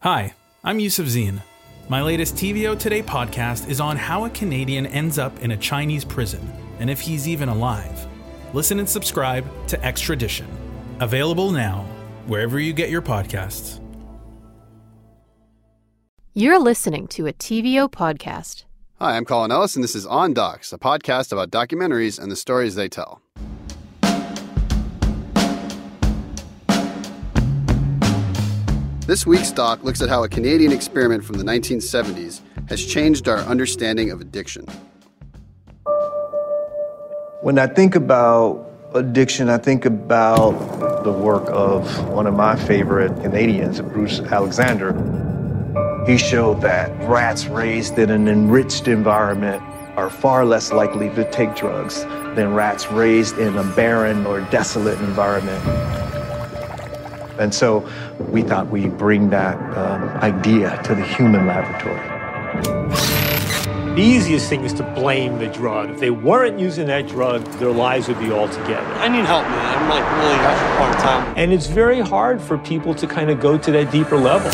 Hi, I'm Yusuf Zine. My latest TVO Today podcast is on how a Canadian ends up in a Chinese prison and if he's even alive. Listen and subscribe to Extradition. Available now, wherever you get your podcasts. You're listening to a TVO podcast. Hi, I'm Colin Ellis, and this is On Docs, a podcast about documentaries and the stories they tell. This week's doc looks at how a Canadian experiment from the 1970s has changed our understanding of addiction. When I think about addiction, I think about the work of one of my favorite Canadians, Bruce Alexander. He showed that rats raised in an enriched environment are far less likely to take drugs than rats raised in a barren or desolate environment. And so we thought we'd bring that um, idea to the human laboratory. The easiest thing is to blame the drug. If they weren't using that drug, their lives would be all together. I need help, man. I'm like really having a hard time. And it's very hard for people to kind of go to that deeper level.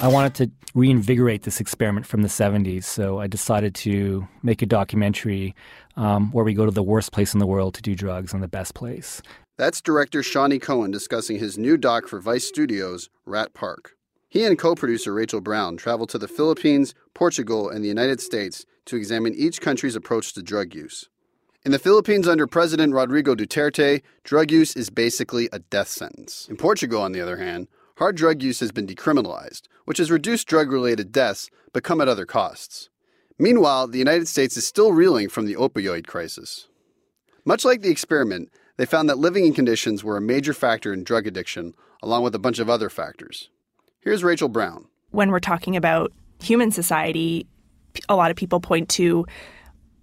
I wanted to reinvigorate this experiment from the 70s, so I decided to make a documentary um, where we go to the worst place in the world to do drugs and the best place. That's director Shawney Cohen discussing his new doc for Vice Studios, Rat Park. He and co producer Rachel Brown traveled to the Philippines, Portugal, and the United States to examine each country's approach to drug use. In the Philippines, under President Rodrigo Duterte, drug use is basically a death sentence. In Portugal, on the other hand, hard drug use has been decriminalized, which has reduced drug related deaths but come at other costs. Meanwhile, the United States is still reeling from the opioid crisis. Much like the experiment, they found that living conditions were a major factor in drug addiction, along with a bunch of other factors. Here's Rachel Brown. When we're talking about human society, a lot of people point to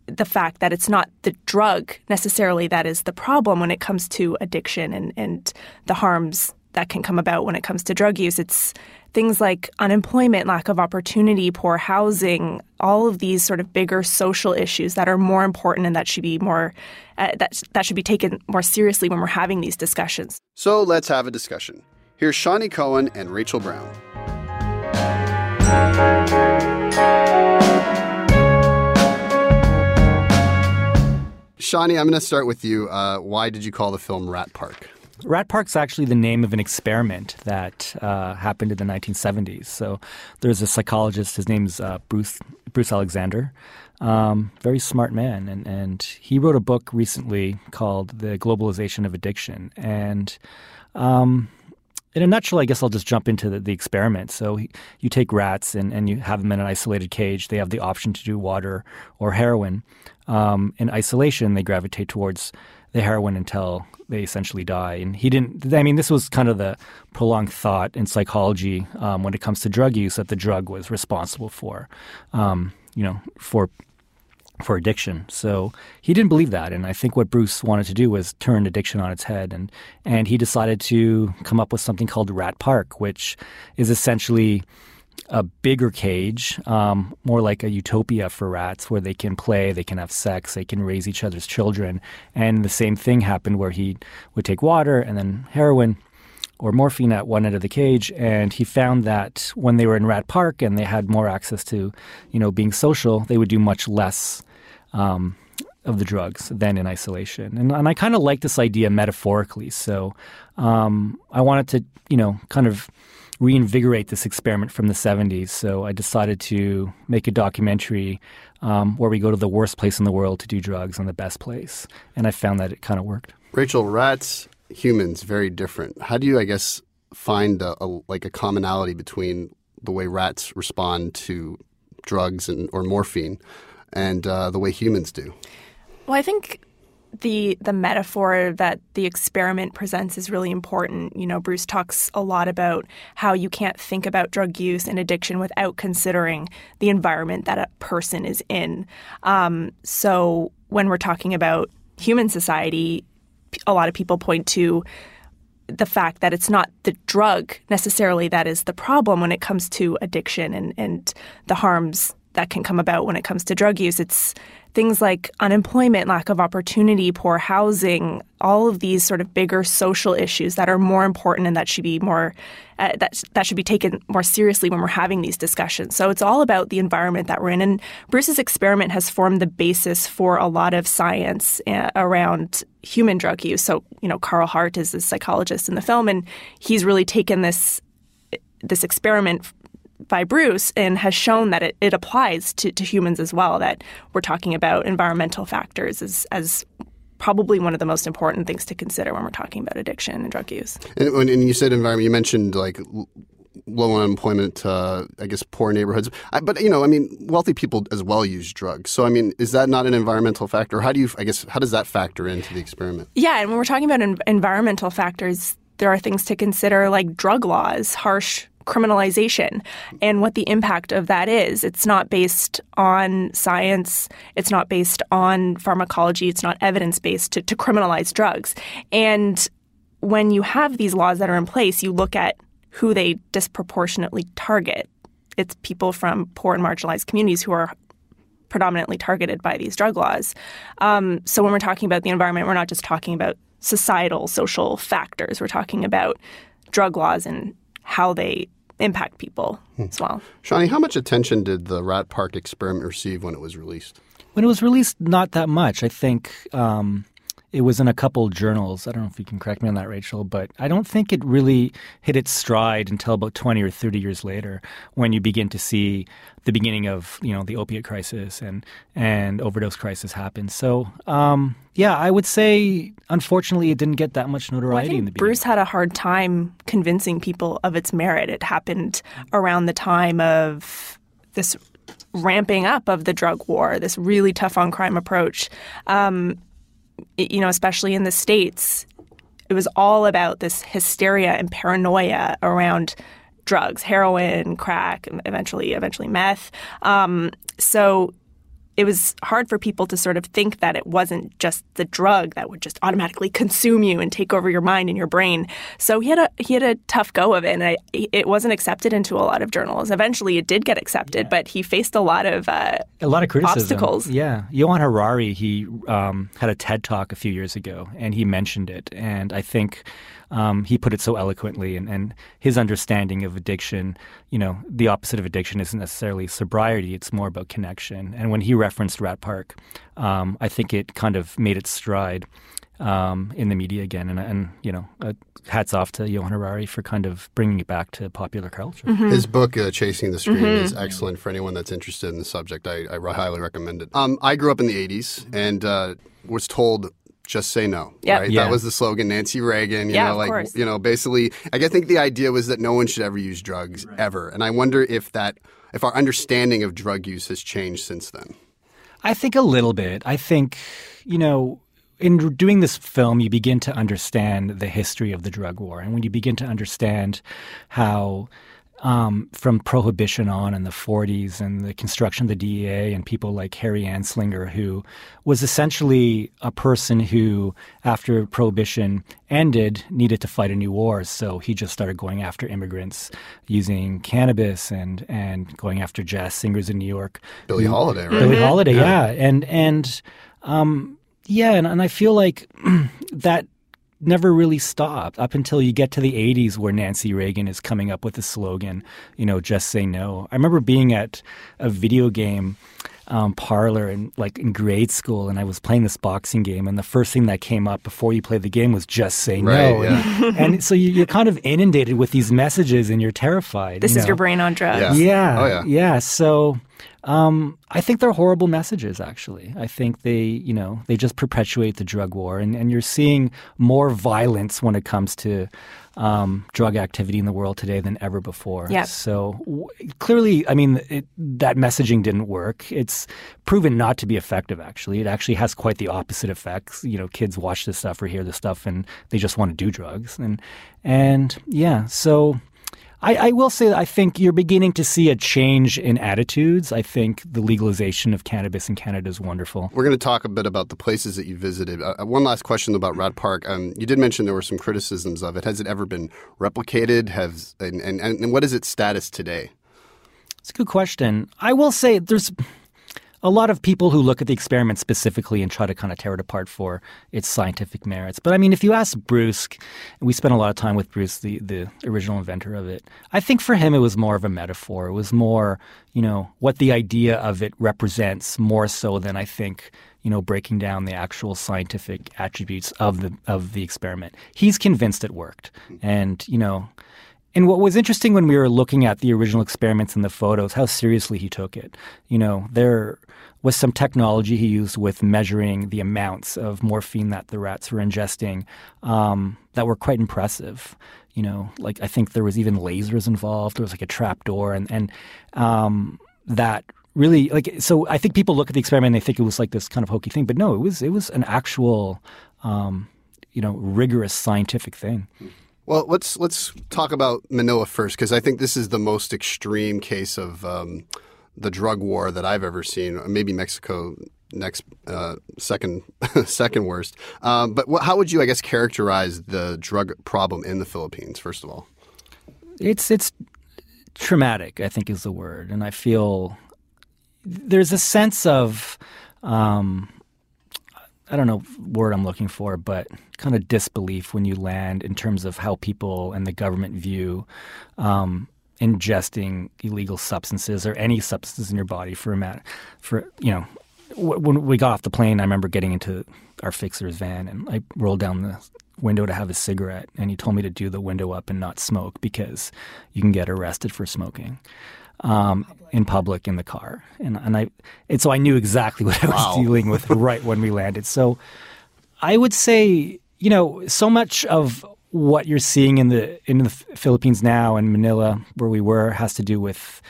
the fact that it's not the drug necessarily that is the problem when it comes to addiction and, and the harms that can come about when it comes to drug use. It's things like unemployment, lack of opportunity, poor housing, all of these sort of bigger social issues that are more important and that should be more uh, that that should be taken more seriously when we're having these discussions. So let's have a discussion. Here's Shawney Cohen and Rachel Brown. Shawney, I'm going to start with you. Uh, why did you call the film Rat Park? Rat Park's actually the name of an experiment that uh, happened in the 1970s. So there's a psychologist, his name's uh, Bruce, Bruce Alexander, um, very smart man. And, and he wrote a book recently called The Globalization of Addiction. And um, in a nutshell, I guess I'll just jump into the, the experiment. So he, you take rats and, and you have them in an isolated cage. They have the option to do water or heroin. Um, in isolation, they gravitate towards the heroin until they essentially die. And he didn't. I mean, this was kind of the prolonged thought in psychology um, when it comes to drug use that the drug was responsible for, um, you know, for for addiction. So he didn't believe that, and I think what Bruce wanted to do was turn addiction on its head, and and he decided to come up with something called Rat Park, which is essentially a bigger cage, um, more like a utopia for rats, where they can play, they can have sex, they can raise each other's children. And the same thing happened where he would take water and then heroin or morphine at one end of the cage, and he found that when they were in Rat Park and they had more access to, you know, being social, they would do much less. Um, of the drugs than in isolation. And, and I kind of like this idea metaphorically. So um, I wanted to, you know, kind of reinvigorate this experiment from the 70s. So I decided to make a documentary um, where we go to the worst place in the world to do drugs and the best place. And I found that it kind of worked. Rachel, rats, humans, very different. How do you, I guess, find a, a, like a commonality between the way rats respond to drugs and or morphine and uh, the way humans do? Well, I think the the metaphor that the experiment presents is really important. You know, Bruce talks a lot about how you can't think about drug use and addiction without considering the environment that a person is in. Um, so when we're talking about human society, a lot of people point to the fact that it's not the drug necessarily that is the problem when it comes to addiction and, and the harms that can come about when it comes to drug use. It's things like unemployment, lack of opportunity, poor housing, all of these sort of bigger social issues that are more important and that should be more uh, that that should be taken more seriously when we're having these discussions. So it's all about the environment that we're in. And Bruce's experiment has formed the basis for a lot of science uh, around human drug use. So you know, Carl Hart is a psychologist in the film, and he's really taken this this experiment by Bruce and has shown that it, it applies to, to humans as well, that we're talking about environmental factors as, as probably one of the most important things to consider when we're talking about addiction and drug use. And, and you said environment, you mentioned like low unemployment, uh, I guess poor neighborhoods. I, but you know, I mean, wealthy people as well use drugs. So I mean, is that not an environmental factor? How do you, I guess, how does that factor into the experiment? Yeah, and when we're talking about en- environmental factors, there are things to consider like drug laws, harsh criminalization and what the impact of that is. It's not based on science, it's not based on pharmacology, it's not evidence based to, to criminalize drugs. And when you have these laws that are in place, you look at who they disproportionately target. It's people from poor and marginalized communities who are predominantly targeted by these drug laws. Um, so when we're talking about the environment, we're not just talking about societal, social factors. We're talking about drug laws and how they impact people hmm. as well. Shawney, how much attention did the Rat Park experiment receive when it was released? When it was released, not that much. I think um, it was in a couple journals. I don't know if you can correct me on that, Rachel, but I don't think it really hit its stride until about 20 or 30 years later when you begin to see the beginning of, you know, the opiate crisis and, and overdose crisis happen. So, um, yeah, I would say, unfortunately, it didn't get that much notoriety well, in the beginning. Bruce had a hard time convincing people of its merit. It happened around the time of this ramping up of the drug war, this really tough on crime approach. Um, you know, especially in the States, it was all about this hysteria and paranoia around drugs, heroin, crack, eventually, eventually meth. Um, so it was hard for people to sort of think that it wasn't just the drug that would just automatically consume you and take over your mind and your brain. So he had a he had a tough go of it, and I, it wasn't accepted into a lot of journals. Eventually, it did get accepted, yeah. but he faced a lot of uh, a lot of criticism. obstacles. Yeah, Johann Hari he um, had a TED talk a few years ago, and he mentioned it, and I think um, he put it so eloquently, and, and his understanding of addiction, you know, the opposite of addiction isn't necessarily sobriety, it's more about connection. And when he referenced Rat Park, um, I think it kind of made its stride. Um, in the media again, and, and you know, uh, hats off to Johann Hari for kind of bringing it back to popular culture. Mm-hmm. His book, uh, "Chasing the Scream," mm-hmm. is excellent for anyone that's interested in the subject. I, I highly recommend it. Um, I grew up in the '80s and uh, was told just say no. Yep. Right? Yeah. That was the slogan. Nancy Reagan, you yeah, know, like course. you know, basically I think the idea was that no one should ever use drugs right. ever. And I wonder if that if our understanding of drug use has changed since then. I think a little bit. I think, you know, in doing this film, you begin to understand the history of the drug war. And when you begin to understand how um, from prohibition on in the 40s and the construction of the DEA and people like Harry Anslinger, who was essentially a person who, after prohibition ended, needed to fight a new war. So he just started going after immigrants using cannabis and, and going after jazz singers in New York. Billie Holiday, right? Billie Holiday, yeah. yeah. And, and, um, yeah, and, and I feel like that never really stopped up until you get to the 80s where Nancy Reagan is coming up with the slogan, you know, just say no. I remember being at a video game um, parlor in like in grade school, and I was playing this boxing game, and the first thing that came up before you play the game was just say right, no. Yeah. And, and, so you, are kind of inundated with these messages, and you're terrified. This you is know? your brain on drugs. Yeah. Yeah. Oh, yeah. Yeah. So um, I think they're horrible messages, actually. I think they, you know, they just perpetuate the drug war, and, and you're seeing more violence when it comes to um, drug activity in the world today than ever before. Yep. So w- clearly, I mean, it, that messaging didn't work. It's proven not to be effective. Actually, it actually has quite the opposite effects. You know, kids watch this stuff or hear this stuff, and they just want to do drugs. And and yeah, so I, I, will say that I think you're beginning to see a change in attitudes. I think the legalization of cannabis in Canada is wonderful. We're going to talk a bit about the places that you visited. Uh, uh, one last question about Rat Park. Um, you did mention there were some criticisms of it. Has it ever been replicated? Has and, and, and what is its status today? It's a good question. I will say there's a lot of people who look at the experiment specifically and try to kind of tear it apart for its scientific merits. But I mean, if you ask Bruce, we spent a lot of time with Bruce, the, the original inventor of it, I think for him it was more of a metaphor. It was more, you know, what the idea of it represents more so than I think, you know, breaking down the actual scientific attributes of the of the experiment. He's convinced it worked. Mm-hmm. And, you know, and what was interesting when we were looking at the original experiments and the photos, how seriously he took it. You know, there was some technology he used with measuring the amounts of morphine that the rats were ingesting um, that were quite impressive. You know, like I think there was even lasers involved. There was like a trap door, and and um, that really like so. I think people look at the experiment and they think it was like this kind of hokey thing, but no, it was it was an actual, um, you know, rigorous scientific thing. Well, let's let's talk about Manila first because I think this is the most extreme case of um, the drug war that I've ever seen. Maybe Mexico next, uh, second second worst. Um, but how would you, I guess, characterize the drug problem in the Philippines? First of all, it's it's traumatic. I think is the word, and I feel there's a sense of. Um, I don't know word I'm looking for, but kind of disbelief when you land in terms of how people and the government view um, ingesting illegal substances or any substances in your body for a matter for you know when we got off the plane, I remember getting into our fixer's van and I rolled down the window to have a cigarette, and he told me to do the window up and not smoke because you can get arrested for smoking um, in public in the car. And and I and so I knew exactly what I was Wow. dealing with right when we landed. So I would say, you know, so much of what you're seeing in the in the Philippines now and Manila, where we were, has to do with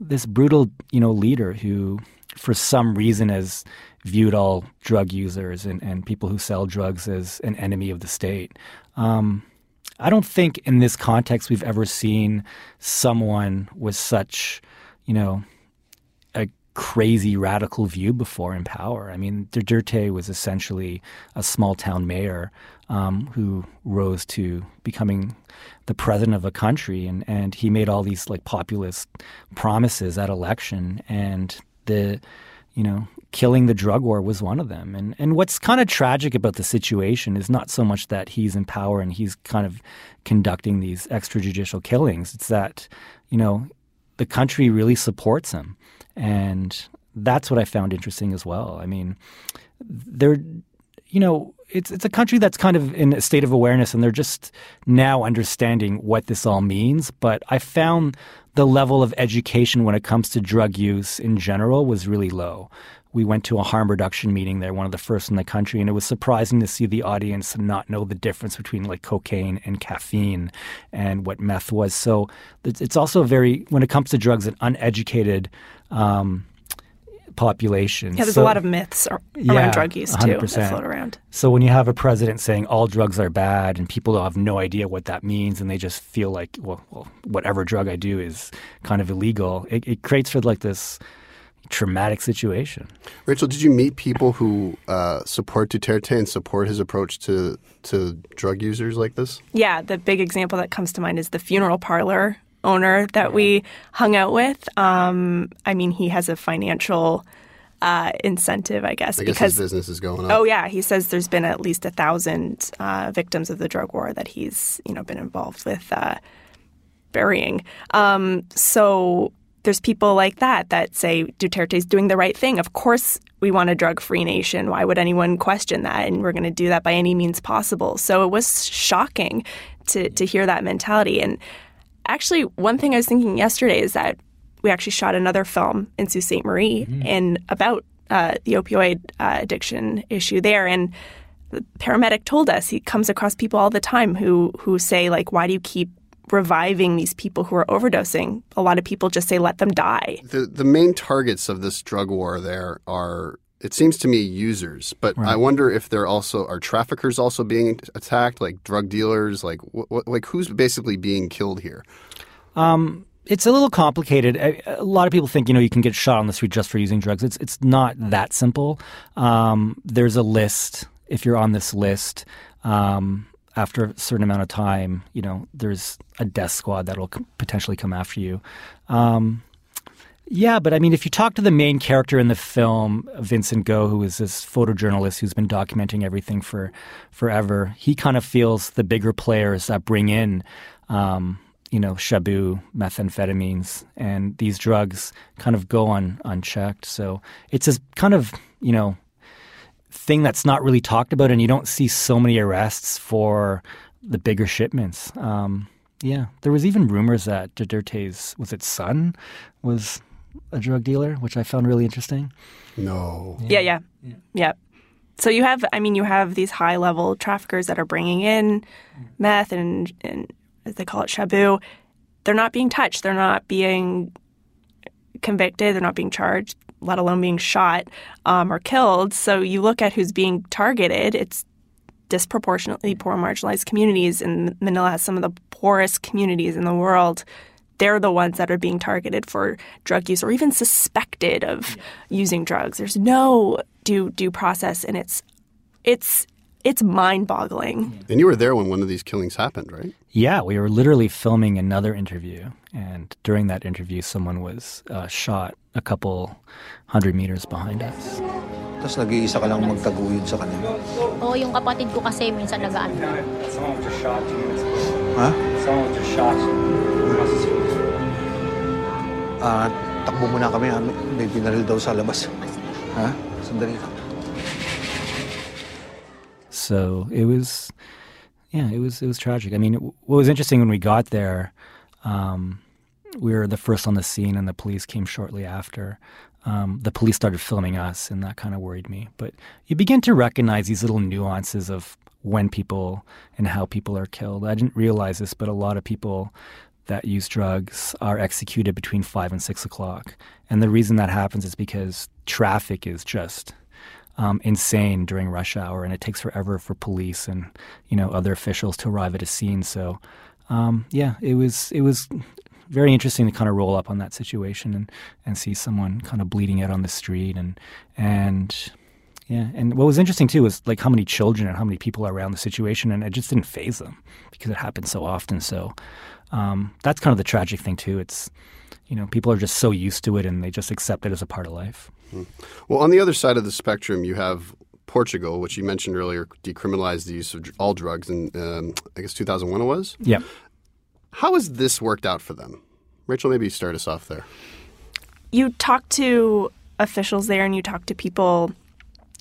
this brutal, you know, leader who, for some reason, has viewed all drug users and, and people who sell drugs as an enemy of the state. Um, I don't think in this context we've ever seen someone with such, you know, a crazy radical view before in power. I mean, Duterte was essentially a small town mayor um, who rose to becoming the president of a country, and, and he made all these like populist promises at election, and the you know killing the drug war was one of them. And and what's kind of tragic about the situation is not so much that he's in power and he's kind of conducting these extrajudicial killings. It's that you know the country really supports him, and that's what I found interesting as well. I mean, they're you know it's it's a country that's kind of in a state of awareness and they're just now understanding what this all means but i found the level of education when it comes to drug use in general was really low we went to a harm reduction meeting there one of the first in the country and it was surprising to see the audience not know the difference between like cocaine and caffeine and what meth was so it's also very when it comes to drugs an uneducated um, population Yeah, there's So- a lot of myths ar- Yeah, around drug use too that 100%. float around. So when you have a president saying all drugs are bad and people have no idea what that means and they just feel like, well, well whatever drug I do is kind of illegal, it, it creates sort of like this traumatic situation. Rachel, did you meet people who uh, support Duterte and support his approach to to drug users like this? Yeah, the big example that comes to mind is the funeral parlor owner that we hung out with. Um, I mean, he has a financial uh, incentive, I guess, I guess because his business is going up. Oh yeah, he says there's been at least a thousand uh, victims of the drug war that he's you know been involved with uh, burying. Um, so there's people like that that say Duterte's doing the right thing. Of course, we want a drug-free nation. Why would anyone question that? And we're going to do that by any means possible. So it was shocking to to hear that mentality. And actually, one thing I was thinking yesterday is that we actually shot another film in Sault Ste. Marie and about uh, the opioid uh, addiction issue there. And the paramedic told us he comes across people all the time who who say like, "Why do you keep reviving these people who are overdosing?" A lot of people just say, "Let them die." The the main targets of this drug war there are it seems to me users, but I wonder if there also are traffickers also being attacked, like drug dealers, like wh- wh- like who's basically being killed here? Um, it's a little complicated. A, a lot of people think you know you can get shot on the street just for using drugs. It's it's not that simple. Um, there's a list. If you're on this list, um, after a certain amount of time, you know there's a death squad that'll potentially come after you. Um, Yeah, but I mean, if you talk to the main character in the film, Vincent Go, who is this photojournalist who's been documenting everything for forever, he kind of feels the bigger players that bring in, um, you know, shabu, methamphetamines, and these drugs kind of go on unchecked. So it's a kind of, you know, thing that's not really talked about, and you don't see so many arrests for the bigger shipments. Um, yeah, there was even rumors that Duterte's was it son was a drug dealer, which I found really interesting. No. Yeah, yeah, yeah. yeah. So you have, I mean, you have these high level traffickers that are bringing in meth and, and as they call it, shabu. They're not being touched. They're not being convicted. They're not being charged, let alone being shot um, or killed. So you look at who's being targeted. It's disproportionately poor marginalized communities, and Manila has some of the poorest communities in the world. They're the ones that are being targeted for drug use or even suspected of using drugs. There's no due due process, and it's it's it's mind boggling. And you were there when one of these killings happened, right? Yeah, we were literally filming another interview, and during that interview, someone was uh, shot a couple hundred meters behind us. Tapos nag-iisa ka lang magtaguyod sa kanila. Oo, yung kapatid ko kasi minsan nagaan. Someone just shot two minutes ago. Someone just shot across the street. Ah, takbo muna kami ha. May binaril daw sa labas. Ha? Sandali lang. So it was, yeah, it was it was tragic. I mean, what was interesting when we got there, um, we were the first on the scene, and the police came shortly after. Um, the police started filming us, and that kind of worried me. But you begin to recognize these little nuances of when people and how people are killed. I didn't realize this, but a lot of people that use drugs are executed between five and six o'clock. And the reason that happens is because traffic is just um, insane during rush hour, and it takes forever for police and you know other officials to arrive at a scene. So, um, yeah, it was it was very interesting to kind of roll up on that situation and and see someone kind of bleeding out on the street and and yeah, and what was interesting too was like how many children and how many people are around the situation, and it just didn't phase them because it happens so often. So um, that's kind of the tragic thing too. It's you know people are just so used to it and they just accept it as a part of life. Hmm. Well, on the other side of the spectrum, you have Portugal, which you mentioned earlier, decriminalized the use of all drugs in um, I guess 2001 it was. Yeah. How has this worked out for them? Rachel, maybe start us off there. You talk to officials there, and you talk to people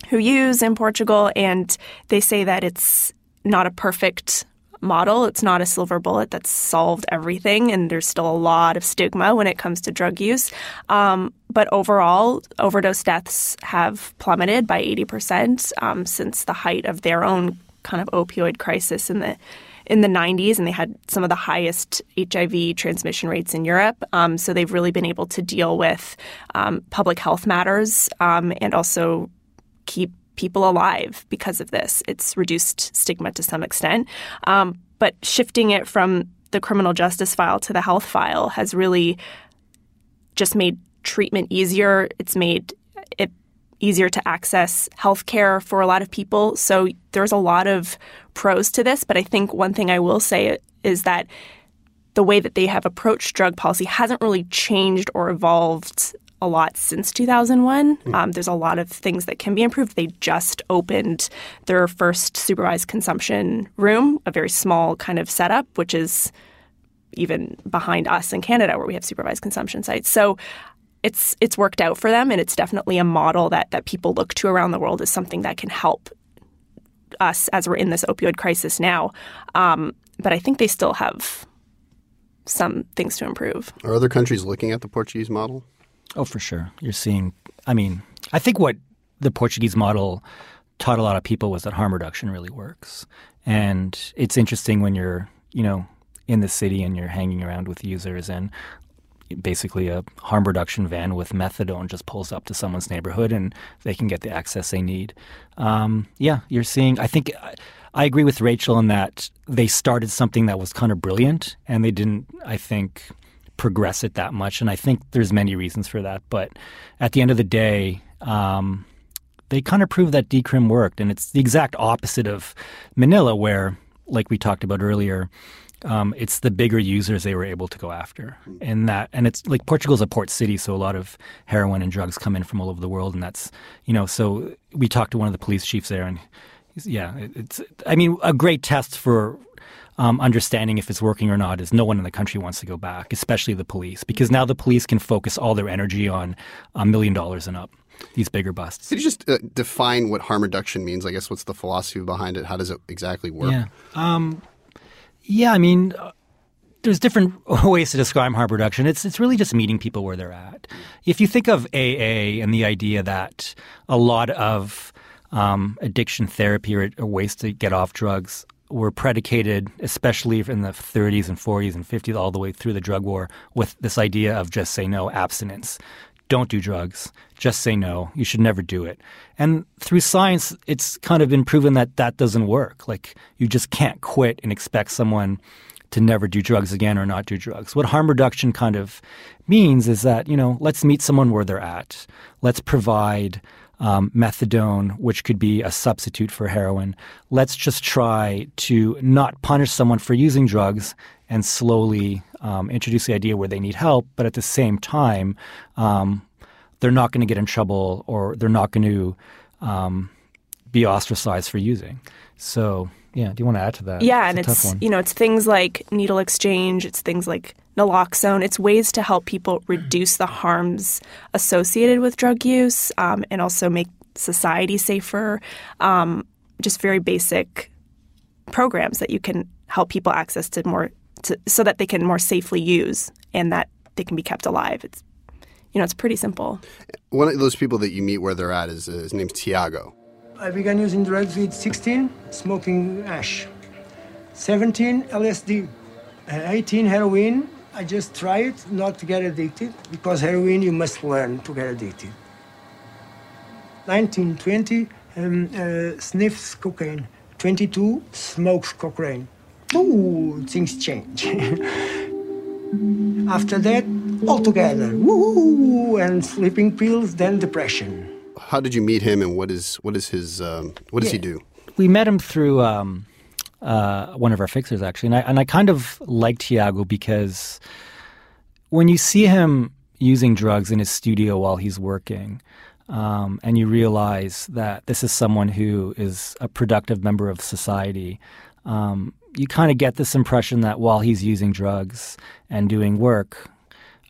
who use in Portugal, and they say that it's not a perfect model. It's not a silver bullet that's solved everything, and there's still a lot of stigma when it comes to drug use. Um, but overall, overdose deaths have plummeted by 80% um, since the height of their own kind of opioid crisis in the in the 90s, and they had some of the highest HIV transmission rates in Europe. Um, so they've really been able to deal with um, public health matters um, and also keep people alive because of this. It's reduced stigma to some extent. Um, but shifting it from the criminal justice file to the health file has really just made treatment easier. It's made it easier to access healthcare for a lot of people. So there's a lot of pros to this. But I think one thing I will say is that the way that they have approached drug policy hasn't really changed or evolved a lot since 2001. Mm. Um, there's a lot of things that can be improved. They just opened their first supervised consumption room, a very small kind of setup, which is even behind us in Canada where we have supervised consumption sites. So it's it's worked out for them and it's definitely a model that that people look to around the world as something that can help us as we're in this opioid crisis now. Um, but I think they still have some things to improve. Are other countries looking at the Portuguese model? Oh, for sure. You're seeing, I mean, I think what the Portuguese model taught a lot of people was that harm reduction really works. And it's interesting when you're, you know, in the city and you're hanging around with users and basically a harm reduction van with methadone just pulls up to someone's neighborhood and they can get the access they need. Um, yeah, you're seeing, I think. I agree with Rachel in that they started something that was kind of brilliant and they didn't, I think, progress it that much. And I think there's many reasons for that. But at the end of the day, um, they kind of proved that decrim worked. And it's the exact opposite of Manila, where, like we talked about earlier, um, it's the bigger users they were able to go after, and that and it's like Portugal's a port city, so a lot of heroin and drugs come in from all over the world, and that's you know. So we talked to one of the police chiefs there, and yeah, it, it's I mean a great test for um, understanding if it's working or not is no one in the country wants to go back, especially the police, because now the police can focus all their energy on a million dollars and up. These bigger busts. Could you just uh, define what harm reduction means? I guess what's the philosophy behind it? How does it exactly work? Yeah. Um, yeah, I mean, uh, there's different ways to describe harm reduction. It's it's really just meeting people where they're at. If you think of AA and the idea that a lot of um, addiction therapy or, or ways to get off drugs were predicated, especially in the 30s and 40s and 50s, all the way through the drug war, with this idea of just say no, abstinence. Don't do drugs. Just say no. You should never do it. And through science, it's kind of been proven that that doesn't work. Like, you just can't quit and expect someone to never do drugs again or not do drugs. What harm reduction kind of means is that, you know, let's meet someone where they're at. Let's provide um, methadone, which could be a substitute for heroin. Let's just try to not punish someone for using drugs and slowly um, introduce the idea where they need help, but at the same time, um, they're not going to get in trouble or they're not going to um, be ostracized for using. So, yeah, do you want to add to that? Yeah, it's and it's you know it's things like needle exchange, it's things like naloxone. It's ways to help people reduce the harms associated with drug use um, and also make society safer. Um, just very basic programs that you can help people access to more to, so that they can more safely use and that they can be kept alive. It's you know it's pretty simple. One of those people that you meet where they're at is uh, his name's Tiago. I began using drugs at 16, smoking ash. 17, LSD. Uh, 18, heroin. I just try it not to get addicted because heroin you must learn to get addicted. 1920 um, uh, sniffs cocaine. 22, smokes cocaine. Ooh, things change. After that, all together. Woo! And sleeping pills, then depression. How did you meet him, and what is what is his um, what does Yeah. he do? We met him through um, uh, one of our fixers, actually, and I and I kind of like Tiago because when you see him using drugs in his studio while he's working, um, and you realize that this is someone who is a productive member of society, um, you kind of get this impression that while he's using drugs and doing work,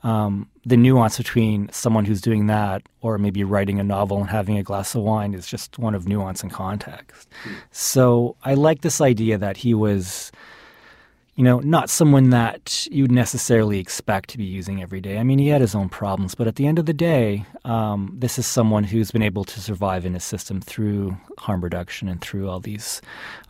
um, the nuance between someone who's doing that or maybe writing a novel and having a glass of wine is just one of nuance and context. So I like this idea that he was, you know, not someone that you'd necessarily expect to be using every day. I mean, he had his own problems, but at the end of the day, um, this is someone who's been able to survive in a system through harm reduction and through all these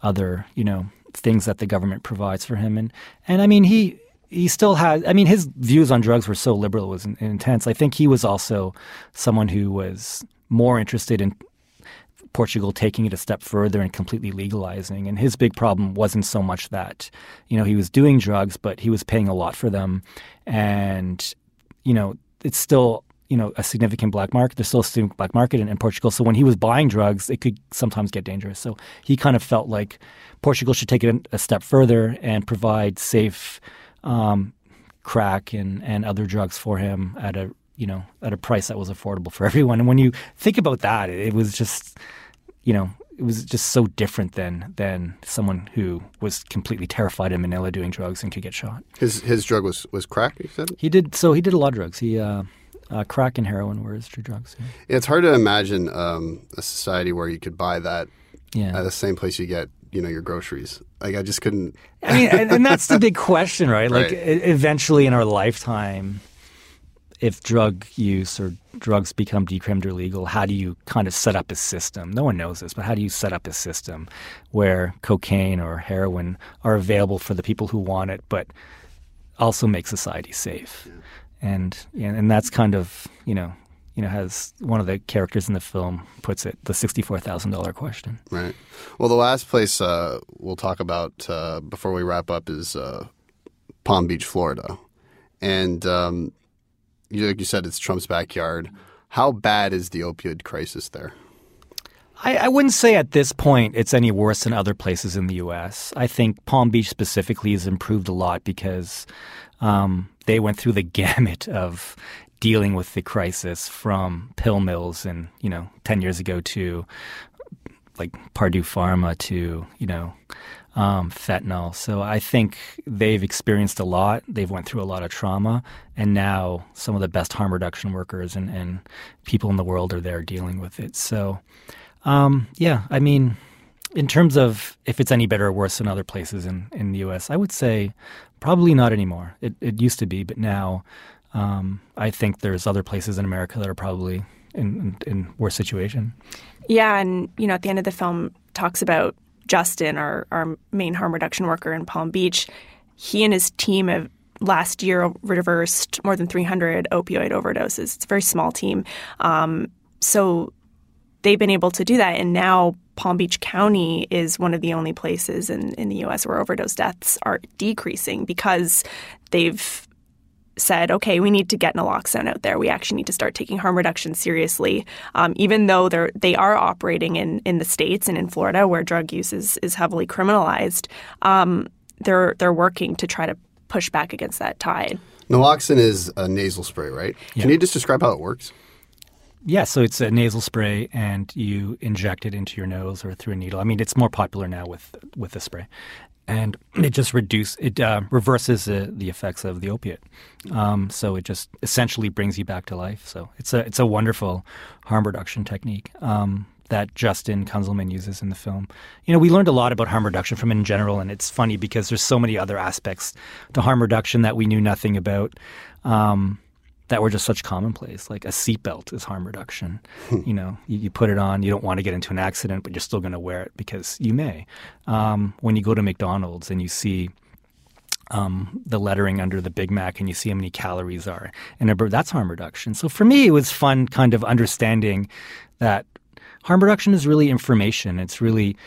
other, you know, things that the government provides for him. And and I mean, he he still has. I mean, his views on drugs were so liberal, it was in- intense. I think he was also someone who was more interested in Portugal taking it a step further and completely legalizing. And his big problem wasn't so much that, you know, he was doing drugs, but he was paying a lot for them. And, you know, it's still, you know, a significant black market. There's still a significant black market in, in Portugal. So when he was buying drugs, it could sometimes get dangerous. So he kind of felt like Portugal should take it a step further and provide safe um, crack and, and other drugs for him at a you know at a price that was affordable for everyone. And when you think about that, it, was just you know it was just so different than than someone who was completely terrified in Manila doing drugs and could get shot. His his drug was was crack. You said. He did so. He did a lot of drugs. He uh, uh, crack and heroin were his two drugs. Yeah, it's hard to imagine um, a society where you could buy that Yeah. at the same place you get you know your groceries. Like I just couldn't. I mean, and, and that's the big question, right? Like, Right. eventually in our lifetime, if drug use or drugs become decrimed or legal, how do you kind of set up a system? No one knows this, but how do you set up a system where cocaine or heroin are available for the people who want it, but also make society safe? And and and that's kind of you know you know has one of the characters in the film puts it the sixty four thousand dollar question. Right. Well, the last place uh, we'll talk about uh, before we wrap up is uh, Palm Beach, Florida, and um, you, like you said, it's Trump's backyard. How bad is the opioid crisis there? I, I, wouldn't say at this point it's any worse than other places in the U.S. I think Palm Beach specifically has improved a lot because um, they went through the gamut of dealing with the crisis from pill mills and you know 10 years ago to like Purdue Pharma to you know um, fentanyl. So I think they've experienced a lot. They've went through a lot of trauma, and now some of the best harm reduction workers and, and people in the world are there dealing with it. So um, yeah, I mean, in terms of if it's any better or worse than other places in, in the U.S., I would say probably not anymore. It, it used to be, but now um, I think there's other places in America that are probably in, in, in worse situation. Yeah, and you know, at the end of the film, talks about Justin, our our main harm reduction worker in Palm Beach. He and his team have last year reversed more than 300 opioid overdoses. It's a very small team, um, so they've been able to do that, and now Palm Beach County is one of the only places in, in the U.S. where overdose deaths are decreasing because they've said, okay, we need to get naloxone out there. We actually need to start taking harm reduction seriously. Um, even though they're they are operating in in the states and in Florida where drug use is is heavily criminalized, um, they're they're working to try to push back against that tide. Naloxone is a nasal spray, right? Yeah. Can you just describe how it works? Yeah, so it's a nasal spray, and you inject it into your nose or through a needle. I mean, it's more popular now with with the spray, and it just reduce it uh, reverses the, effects of the opiate. Um, so it just essentially brings you back to life. So it's a it's a wonderful harm reduction technique um, that Justin Kunzelman uses in the film. You know, we learned a lot about harm reduction from in general, and it's funny because there's so many other aspects to harm reduction that we knew nothing about. Um, that were just such commonplace. Like a seatbelt is harm reduction. Hmm. you know, you, you, put it on, you don't want to get into an accident, but you're still going to wear it because you may. Um, when you go to McDonald's and you see um, the lettering under the Big Mac and you see how many calories are, and that's harm reduction. So for me, it was fun kind of understanding that harm reduction is really information. It's really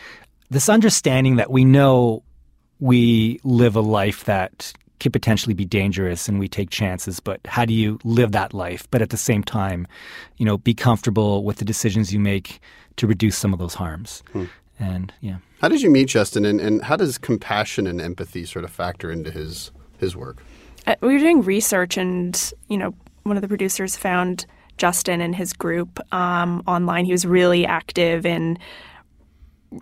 this understanding that we know we live a life that could potentially be dangerous and we take chances, but how do you live that life? But at the same time, you know, be comfortable with the decisions you make to reduce some of those harms. Hmm. And yeah. How did you meet Justin and, and how does compassion and empathy sort of factor into his his work? Uh, we were doing research and, you know, one of the producers found Justin and his group um, online. He was really active in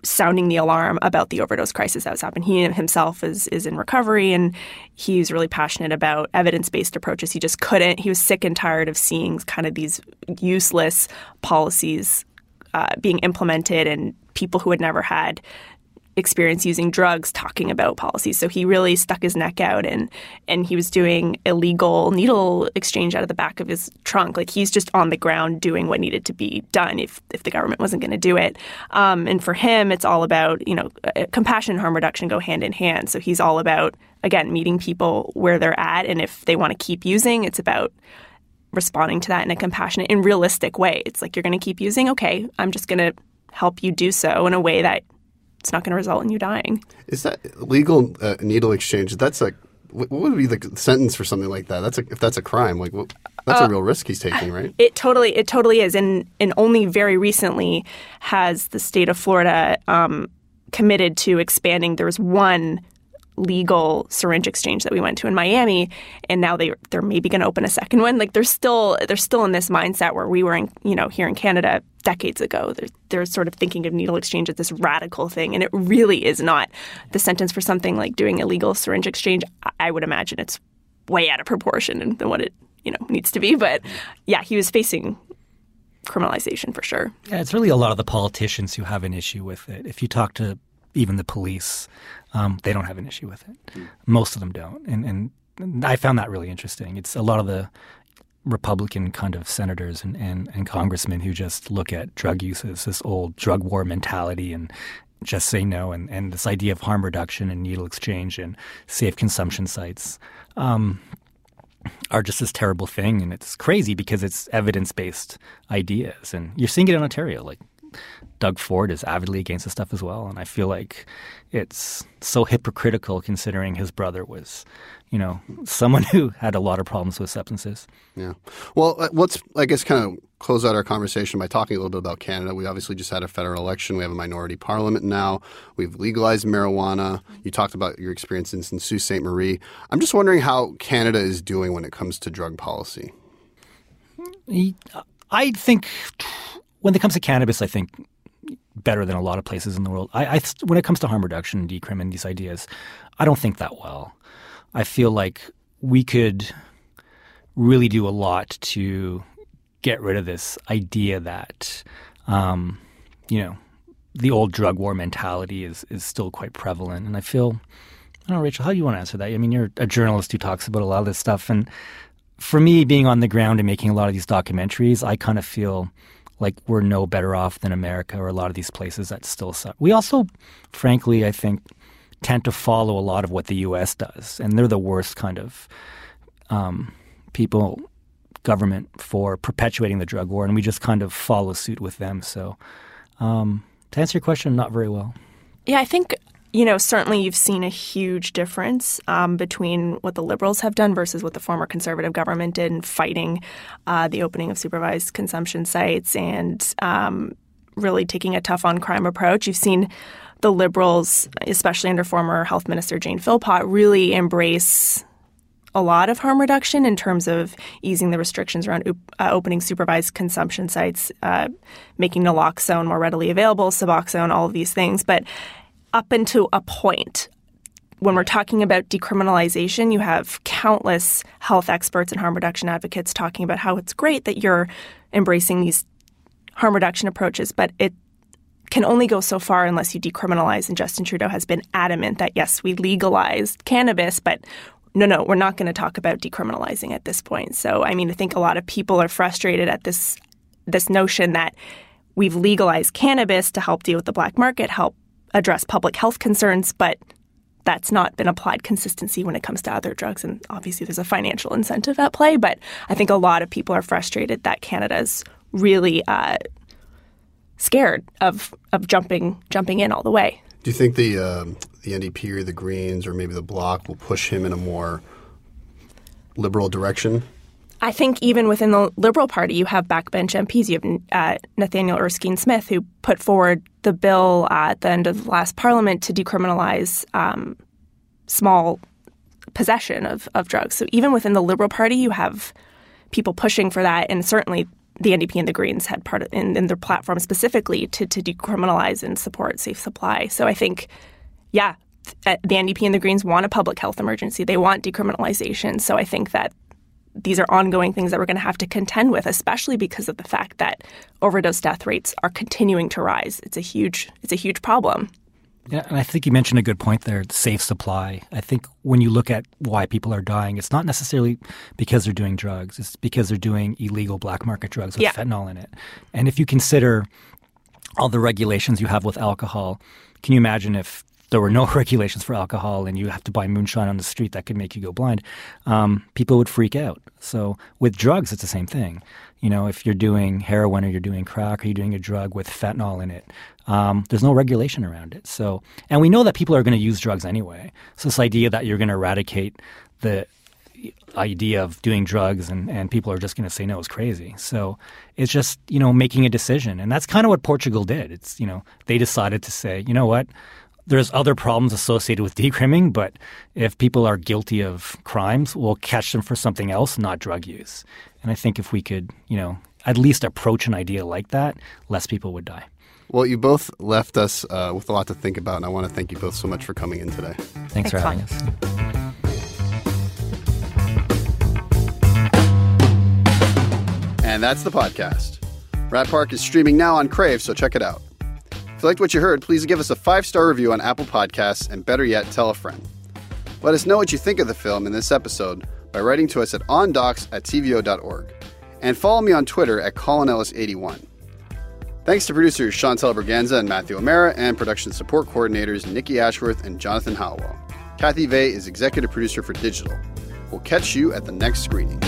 sounding the alarm about the overdose crisis that was happening. He himself is is in recovery and he's really passionate about evidence based approaches. He just couldn't. He was sick and tired of seeing kind of these useless policies uh, being implemented and people who had never had experience using drugs talking about policies. So he really stuck his neck out and and he was doing illegal needle exchange out of the back of his trunk. Like he's just on the ground doing what needed to be done if if the government wasn't going to do it. Um, and for him, it's all about you know uh, compassion and harm reduction go hand in hand. So he's all about again meeting people where they're at, and if they want to keep using, it's about responding to that in a compassionate and realistic way. It's like you're going to keep using. Okay, I'm just going to help you do so in a way that it's not going to result in you dying. Is that legal uh, needle exchange? That's like what would be the sentence for something like that? That's a, if that's a crime, like that's uh, a real risk he's taking, right? It totally, it totally is, and and only very recently has the state of Florida um, committed to expanding. There was one legal syringe exchange that we went to in Miami, and now they they're maybe going to open a second one. Like they're still they're still in this mindset where we were in you know here in Canada decades ago. They're, they're sort of thinking of needle exchange as this radical thing, and it really is not. The sentence for something like doing illegal syringe exchange, I would imagine it's way out of proportion than what it you know needs to be. But yeah, he was facing criminalization for sure. Yeah, it's really a lot of the politicians who have an issue with it. If you talk to even the police, um, they don't have an issue with it. Mm. Most of them don't, and and I found that really interesting. It's a lot of the Republican kind of senators and, and, and congressmen who just look at drug use as this old drug war mentality and just say no and, and this idea of harm reduction and needle exchange and safe consumption sites um, are just this terrible thing and it's crazy because it's evidence-based ideas and you're seeing it in ontario like Doug Ford is avidly against this stuff as well, and I feel like it's so hypocritical considering his brother was, you know, someone who had a lot of problems with substances. Yeah. Well, uh, let's I guess kind of close out our conversation by talking a little bit about Canada. We obviously just had a federal election. We have a minority parliament now. We've legalized marijuana. You talked about your experiences in Sault Ste. Marie. I'm just wondering how Canada is doing when it comes to drug policy. I think when it comes to cannabis, I think better than a lot of places in the world. I, I when it comes to harm reduction decrim and these ideas, I don't think that well. I feel like we could really do a lot to get rid of this idea that, um, you know, the old drug war mentality is is still quite prevalent. And I feel, I don't know, Rachel, how do you want to answer that? I mean, you're a journalist who talks about a lot of this stuff, and for me, being on the ground and making a lot of these documentaries, I kind of feel like we're no better off than America or a lot of these places that still suck. We also, frankly, I think, tend to follow a lot of what the U.S. does, and they're the worst kind of um, people, government for perpetuating the drug war, and we just kind of follow suit with them. So, um, to answer your question, not very well. Yeah, I think you know, certainly you've seen a huge difference um, between what the Liberals have done versus what the former Conservative government did in fighting uh, the opening of supervised consumption sites and um, really taking a tough on crime approach. You've seen the Liberals, especially under former Health Minister Jane Philpott, really embrace a lot of harm reduction in terms of easing the restrictions around uh, opening supervised consumption sites, uh, making naloxone more readily available, Suboxone, all of these things. But up until a point. When we're talking about decriminalization, you have countless health experts and harm reduction advocates talking about how it's great that you're embracing these harm reduction approaches, but it can only go so far unless you decriminalize. And Justin Trudeau has been adamant that yes, we legalized cannabis, but no, no, we're not going to talk about decriminalizing at this point. So, I mean, I think a lot of people are frustrated at this this notion that we've legalized cannabis to help deal with the black market, help address public health concerns, but that's not been applied consistency when it comes to other drugs. And obviously, there's a financial incentive at play. But I think a lot of people are frustrated that Canada's really uh, scared of of jumping jumping in all the way. Do you think the uh, the NDP or the Greens or maybe the Bloc will push him in a more liberal direction? I think even within the Liberal Party, you have backbench MPs. You have uh, Nathaniel Erskine Smith, who put forward the bill uh, at the end of the last Parliament to decriminalize um, small possession of, of drugs. So even within the Liberal Party, you have people pushing for that, and certainly the NDP and the Greens had part of, in, in their platform specifically to, to decriminalize and support safe supply. So I think, yeah, the NDP and the Greens want a public health emergency. They want decriminalization. So I think that these are ongoing things that we're going to have to contend with, especially because of the fact that overdose death rates are continuing to rise. It's a huge it's a huge problem. Yeah, and I think you mentioned a good point there, safe supply. I think when you look at why people are dying, it's not necessarily because they're doing drugs. It's because they're doing illegal black market drugs with yeah. fentanyl in it. And if you consider all the regulations you have with alcohol, can you imagine if there were no regulations for alcohol and you have to buy moonshine on the street that could make you go blind, um, people would freak out. So with drugs, it's the same thing. You know, if you're doing heroin or you're doing crack or you're doing a drug with fentanyl in it, um, there's no regulation around it. So, and we know that people are going to use drugs anyway. So this idea that you're going to eradicate the idea of doing drugs and, and people are just going to say no is crazy. So it's just, you know, making a decision. And that's kind of what Portugal did. It's, you know, they decided to say, you know what, there's other problems associated with decrimming, but if people are guilty of crimes, we'll catch them for something else, not drug use. And I think if we could, you know, at least approach an idea like that, less people would die. Well, you both left us uh, with a lot to think about, and I want to thank you both so much for coming in today. Thanks, Thanks for having us. And that's the podcast. Rat Park is streaming now on Crave, so check it out you liked what you heard, please give us a five star review on Apple Podcasts and better yet, tell a friend. Let us know what you think of the film in this episode by writing to us at ondocs at tvo.org. And follow me on Twitter at ColinEllis81. Thanks to producers Chantel Berganza and Matthew O'Mara and production support coordinators Nikki Ashworth and Jonathan Howell. Kathy Vay is executive producer for digital. We'll catch you at the next screening.